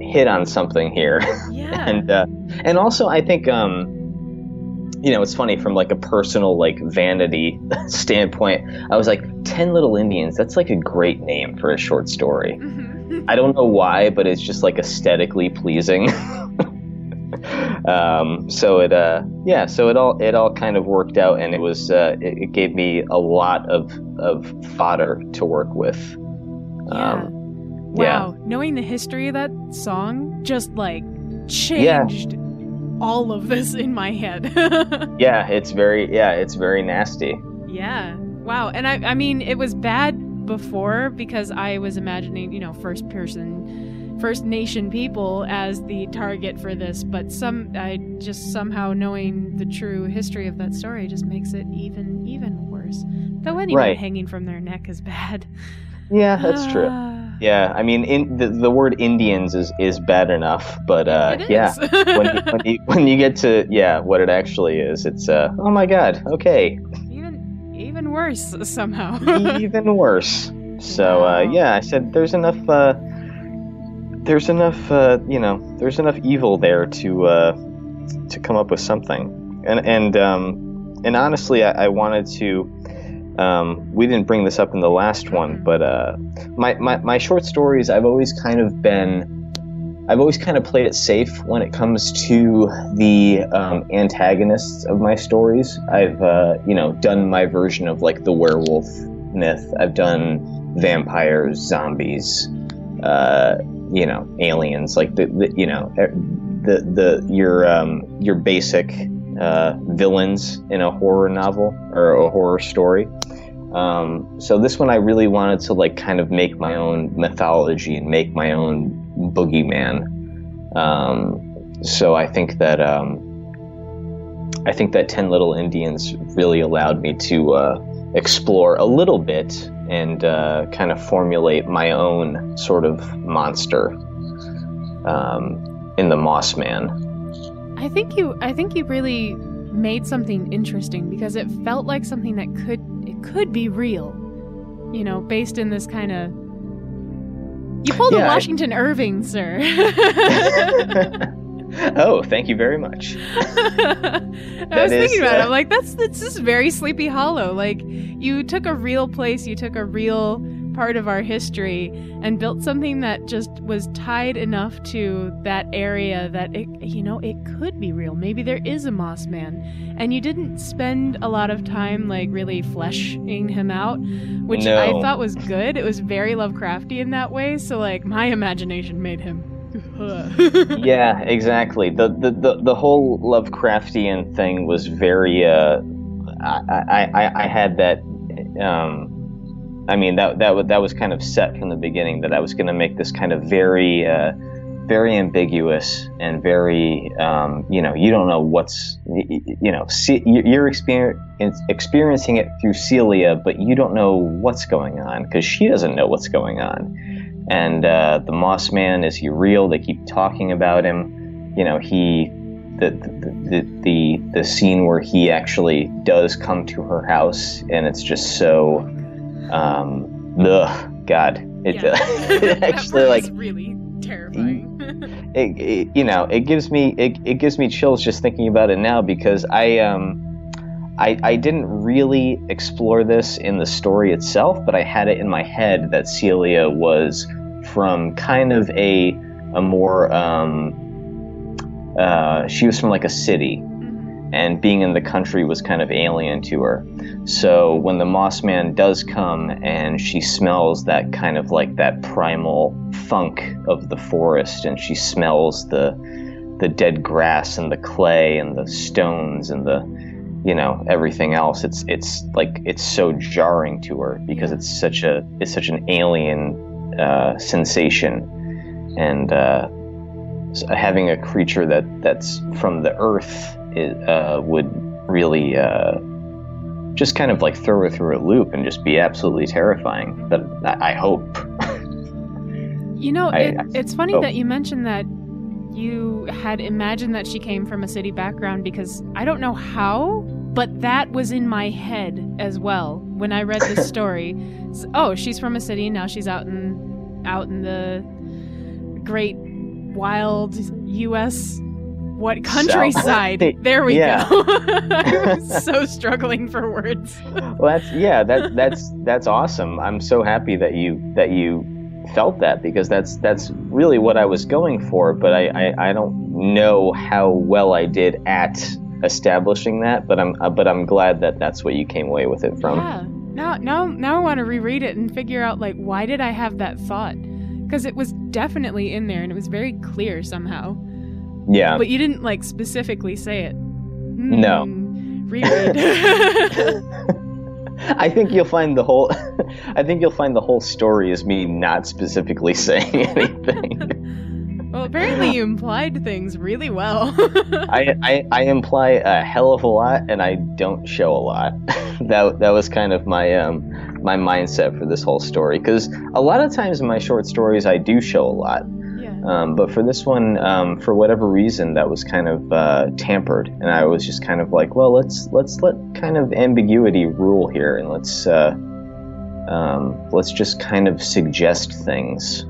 hit on something here. Yeah. and uh, and also I think um you know it's funny from like a personal like vanity standpoint. I was like Ten Little Indians. That's like a great name for a short story. Mhm. I don't know why, but it's just like aesthetically pleasing. Um, so it uh yeah, so it all it all kind of worked out, and it was uh, it, it gave me a lot of of fodder to work with. yeah. Um, wow. Knowing the history of that song just like changed all of this in my head. yeah, it's very yeah, it's very nasty. Yeah. Wow. And I I mean it was bad before because I was imagining, you know, first person First Nation people as the target for this, but some I just somehow knowing the true history of that story just makes it even even worse. Though anyone Right. hanging from their neck is bad. Yeah, that's true. Ah. Yeah, I mean, in, the the word Indians is is bad enough, but uh, yeah, when you, when you when you get to yeah, what it actually is, it's uh, oh my god, okay, even even worse somehow. even worse. So uh, yeah, I said there's enough uh, there's enough uh, you know there's enough evil there to uh, to come up with something, and and um, and honestly, I, I wanted to. Um, we didn't bring this up in the last one, Mhm. but uh, my, my my short stories, I've always kind of been. I've always kind of played it safe when it comes to the um, antagonists of my stories. I've, uh, you know, done my version of like the werewolf myth. I've done vampires, zombies, uh, you know, aliens, like the, the you know, e- the the your um, your basic uh, villains in a horror novel or a horror story. Um, so this one, I really wanted to like kind of make my own mythology and make my own boogeyman. Um, so I think that um, I think that Ten Little Indians really allowed me to uh, explore a little bit and uh, kind of formulate my own sort of monster um, in the Moss Man. I think you I think you really made something interesting because it felt like something that could it could be real. You know, based in this kind of You pulled Yeah, a I- Washington Irving, sir. oh, thank you very much. I was is, thinking about it. uh, I'm like, that's that's just very Sleepy Hollow. Like, you took a real place, you took a real part of our history, and built something that just was tied enough to that area that it, you know, it could be real. Maybe there is a Moss Man, and you didn't spend a lot of time like really fleshing him out, which I thought was good. It was very Lovecrafty in that way. So like, my imagination made him. yeah, exactly. The, the the the whole Lovecraftian thing was very. Uh, I, I I had that. Um, I mean that that that was kind of set from the beginning that I was going to make this kind of very. Uh, very ambiguous and very, um, you know, you don't know what's, you know, see, you're exper- experiencing it through Celia, but you don't know what's going on because she doesn't know what's going on and uh, the Moss Man is he real? They keep talking about him. You know, he the the, the the scene where he actually does come to her house, and it's just so, um, ugh, God, it, Yeah. it actually like really terrifying. it, it, you know, it gives me it, it gives me chills just thinking about it now because I um I, I didn't really explore this in the story itself, but I had it in my head that Celia was from kind of a a more um, uh, she was from like a city, and being in the country was kind of alien to her. So when the Moss Man does come and she smells that kind of like that primal funk of the forest, and she smells the the dead grass and the clay and the stones and the you know everything else it's it's like it's so jarring to her because it's such a it's such an alien uh, sensation. And uh, having a creature that that's from the earth it, uh, would really uh, just kind of like throw her through a loop and just be absolutely terrifying. But I, I hope. You know, I- it, I- it's funny oh. that you mentioned that you had imagined that she came from a city background because I don't know how, but that was in my head as well when I read this story. S- oh, she's from a city now. She's out in out in the great wild U.S. what countryside? South. There we Yeah. go. I'm so struggling for words. well that's yeah that that's that's awesome i'm so happy that you that you felt that because that's that's really what i was going for but i i, I don't know how well i did at establishing that but i'm uh, but i'm glad that that's what you came away with it from Yeah. Now, now, now I want to reread it and figure out like why did I have that thought? Because it was definitely in there and it was very clear somehow. yeah But you didn't like specifically say it. No. Hmm, Reread. I think you'll find the whole I think you'll find the whole story is me not specifically saying anything. well, apparently you implied things really well. I, I I imply a hell of a lot and I don't show a lot. that that was kind of my um my mindset for this whole story cuz a lot of times in my short stories I do show a lot. Um, but for this one, um, for whatever reason, that was kind of uh, tampered, and I was just kind of like, well, let's let's let kind of ambiguity rule here, and let's uh, um, let's just kind of suggest things,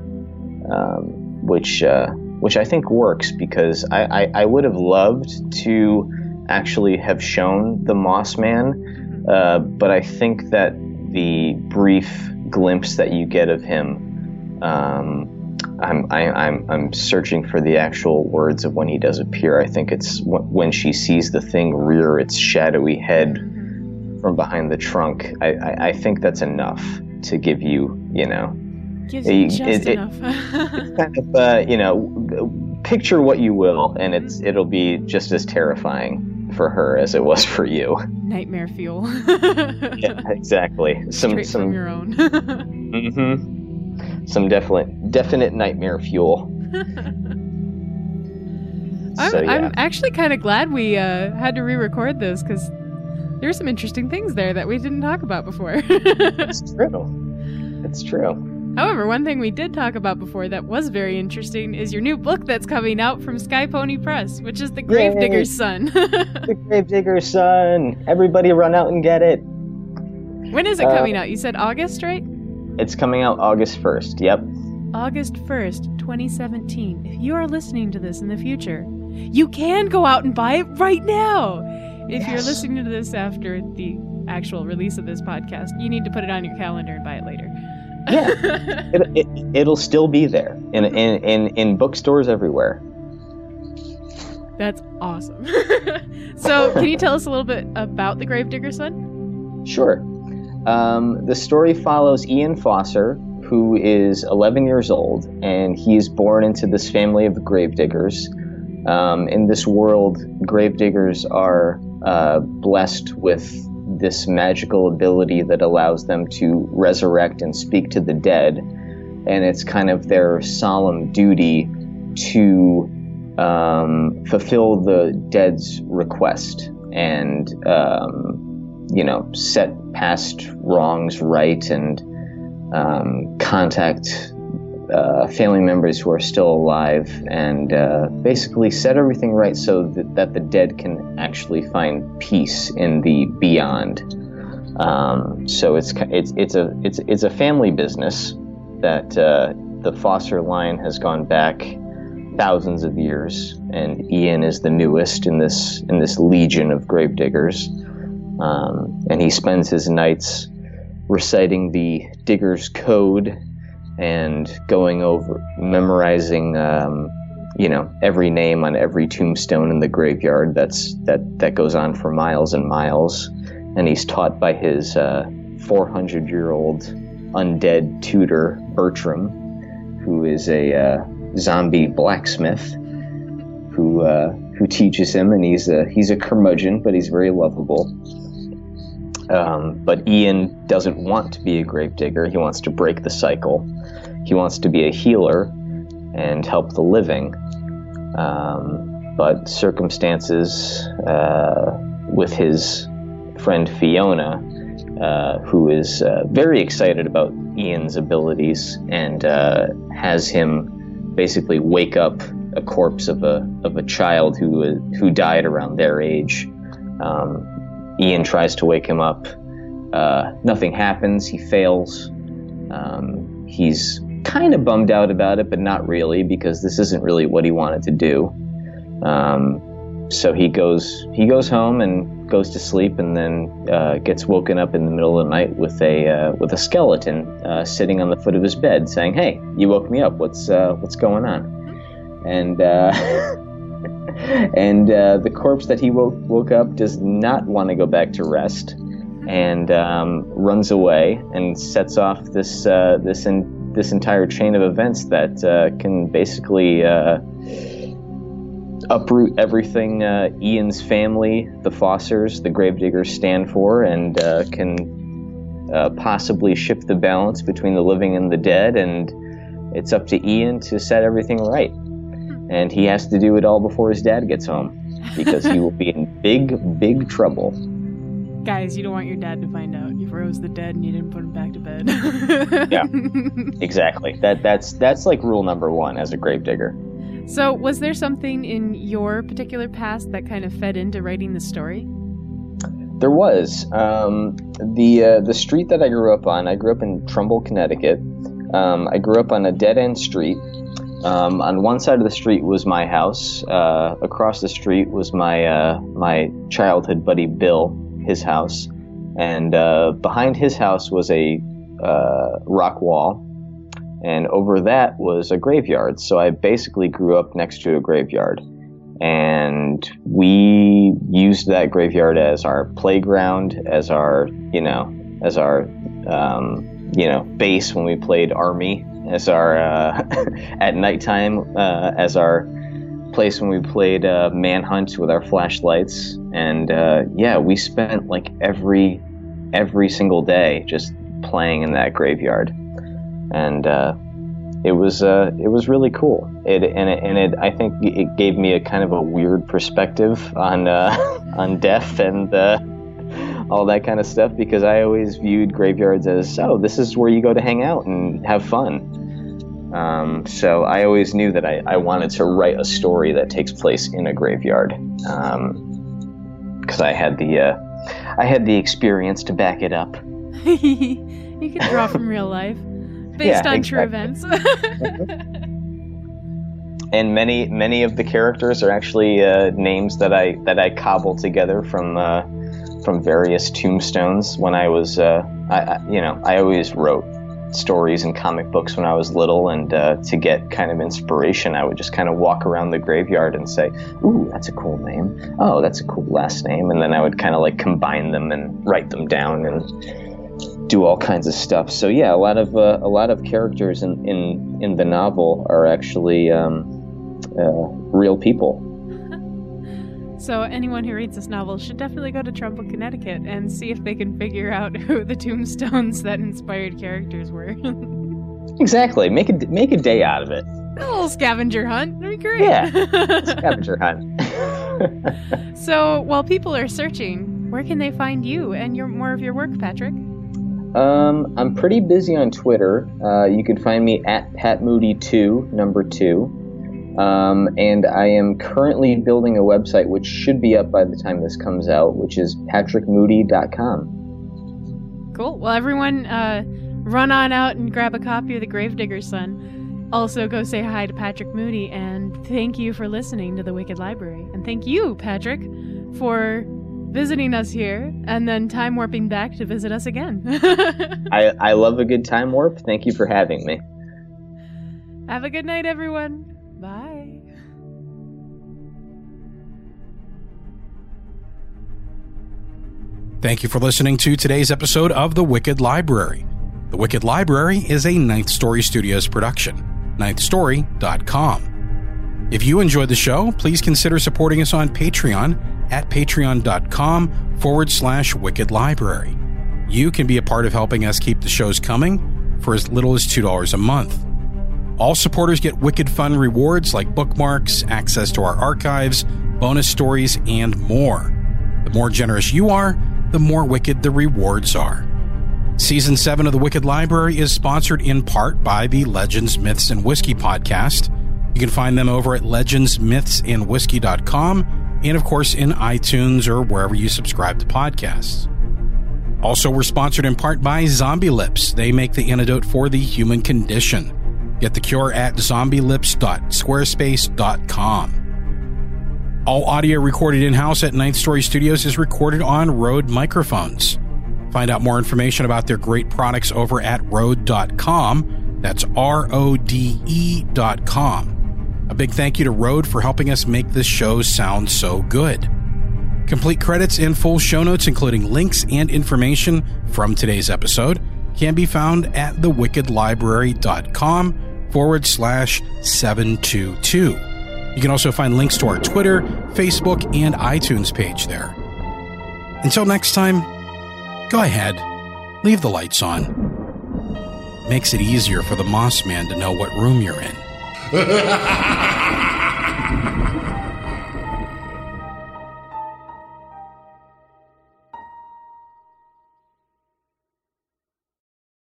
um, which uh, which I think works because I, I, I would have loved to actually have shown the Moss Man, uh, but I think that the brief glimpse that you get of him. I'm, I, I'm, I'm searching for the actual words of when he does appear. I think it's w- when she sees the thing rear its shadowy head from behind the trunk. I, I, I think that's enough to give you, you know, Gives you just it- enough. kind of, uh, you know, picture what you will, and it's it'll be just as terrifying for her as it was for you. Nightmare fuel. Yeah, exactly. Some Straight some your own. hmm some definite definite nightmare fuel. I'm, yeah. I'm actually kind of glad we uh, had to re-record this because there there's some interesting things there that we didn't talk about before. It's true. It's true. However, one thing we did talk about before that was very interesting is your new book that's coming out from Sky Pony Press, which is The Gravedigger's Son. The Gravedigger's son. Everybody run out and get it. when is it Uh, coming out? You said August, right? It's coming out August 1st. Yep. August 1st, 2017. If you are listening to this in the future, you can go out and buy it right now. If you're listening to this after the actual release of this podcast, you need to put it on your calendar and buy it later. Yeah. It, it, it'll still be there in, in, in, in bookstores everywhere. That's awesome. so, can you tell us a little bit about the Gravedigger's Son? Sure. Um, the story follows Ian Foster, who is 11 years old, and he is born into this family of gravediggers. Um, in this world, gravediggers are uh, blessed with this magical ability that allows them to resurrect and speak to the dead, and it's kind of their solemn duty to um, fulfill the dead's request and um, you know set past wrongs right and um, contact uh, family members who are still alive and uh, basically set everything right so that, that the dead can actually find peace in the beyond. Um, so it's it's it's a it's it's a family business that uh, the Foster line has gone back thousands of years, and Ian is the newest in this in this legion of gravediggers. Um, and he spends his nights reciting the digger's code and going over, memorizing, um, you know, every name on every tombstone in the graveyard. That's that that goes on for miles and miles. And he's taught by his 400 year old undead tutor Bertram, who is a uh, zombie blacksmith who uh, who teaches him, and he's a he's a curmudgeon, but he's very lovable. Um, but Ian doesn't want to be a gravedigger. He wants to break the cycle. He wants to be a healer and help the living. Um, but circumstances uh, with his friend Fiona, uh, who is uh, very excited about Ian's abilities and uh, has him basically wake up a corpse of a of a child who who died around their age. Um, Ian tries to wake him up. Uh, nothing happens. He fails. Um, he's kind of bummed out about it, but not really because this isn't really what he wanted to do. Um, so he goes he goes home and goes to sleep, and then uh, gets woken up in the middle of the night with a uh, with a skeleton uh, sitting on the foot of his bed, saying, "Hey, you woke me up. What's uh, what's going on?" And uh, and uh, the corpse that he woke woke up does not want to go back to rest, and um, runs away and sets off this this in, this entire chain of events that can basically uproot everything uh, Ian's family, the Fosters, the Gravediggers stand for, and uh, can uh, possibly shift the balance between the living and the dead. And it's up to Ian to set everything right. And he has to do it all before his dad gets home because he will be in big, big trouble. Guys, you don't want your dad to find out you froze the dead and you didn't put him back to bed. yeah, exactly. That that's that's like rule number one as a gravedigger. So, was there something in your particular past that kind of fed into writing the story? There was. Um, the uh, the street that I grew up on. I grew up in Trumbull, Connecticut. Um, I grew up on a dead end street. Um, on one side of the street was my house. Uh, across the street was my uh, my childhood buddy Bill, his house, and uh, behind his house was a uh, rock wall and over that was a graveyard. So I basically grew up next to a graveyard. And we used that graveyard as our playground, as our, you know, as our, um, you know, base when we played army, as our, uh, at nighttime, uh, as our place when we played uh, manhunt with our flashlights. And uh, yeah, we spent like every, every single day just playing in that graveyard and uh, it was uh, it was really cool. It and it, and it I think it gave me a kind of a weird perspective on on death and all that kind of stuff because I always viewed graveyards as oh this is where you go to hang out and have fun. Um, so I always knew that I, I wanted to write a story that takes place in a graveyard because um, I had the uh, I had the experience to back it up. you can draw from real life based Yeah, on true events. and many many of the characters are actually uh, names that I that I cobbled together from uh, from various tombstones when I was uh, I, I, you know I always wrote stories and comic books when I was little and uh, to get kind of inspiration I would just kind of walk around the graveyard and say ooh that's a cool name oh that's a cool last name and then I would kind of like combine them and write them down and do all kinds of stuff. So yeah, a lot of uh, a lot of characters in in, in the novel are actually um, uh, real people. So anyone who reads this novel should definitely go to Trumbull, Connecticut, and see if they can figure out who the tombstones that inspired characters were. Exactly. Make a make a day out of it. a little scavenger hunt. That'd be great. Yeah. Scavenger hunt. so while people are searching, where can they find you and your more of your work, Patrick? um, I'm pretty busy on Twitter. Uh, you can find me at patmoody2 number two. Um, and I am currently building a website which should be up by the time this comes out, which is patrickmoody.com. Cool. Well, everyone, uh, run on out and grab a copy of The Gravedigger's Son. Also, go say hi to Patrick Moody, and thank you for listening to The Wicked Library. And thank you, Patrick, for visiting us here and then time warping back to visit us again. I, I love a good time warp. Thank you for having me. Have a good night, everyone. Bye. Thank you for listening to today's episode of The Wicked Library. The Wicked Library is a Ninth Story Studios production. ninthstory.com. If you enjoyed the show, please consider supporting us on Patreon at patreon.com forward slash wicked library. You can be a part of helping us keep the shows coming for as little as $2 a month. All supporters get wicked fun rewards like bookmarks, access to our archives, bonus stories, and more. The more generous you are, the more wicked the rewards are. Season 7 of the Wicked Library is sponsored in part by the Legends, Myths, and Whiskey podcast. You can find them over at legendsmythsandwhiskey.com and, of course, in iTunes or wherever you subscribe to podcasts. Also, we're sponsored in part by Zombie Lips. They make the antidote for the human condition. Get the cure at zombielips.squarespace.com. All audio recorded in house at Ninth Story Studios is recorded on Rode microphones. Find out more information about their great products over at Rode.com. That's R O D E.com. A big thank you to Rode for helping us make this show sound so good. Complete credits and full show notes, including links and information from today's episode, can be found at thewickedlibrary.com forward slash 722. You can also find links to our Twitter, Facebook, and iTunes page there. Until next time, go ahead, leave the lights on. Makes it easier for the Moss Man to know what room you're in.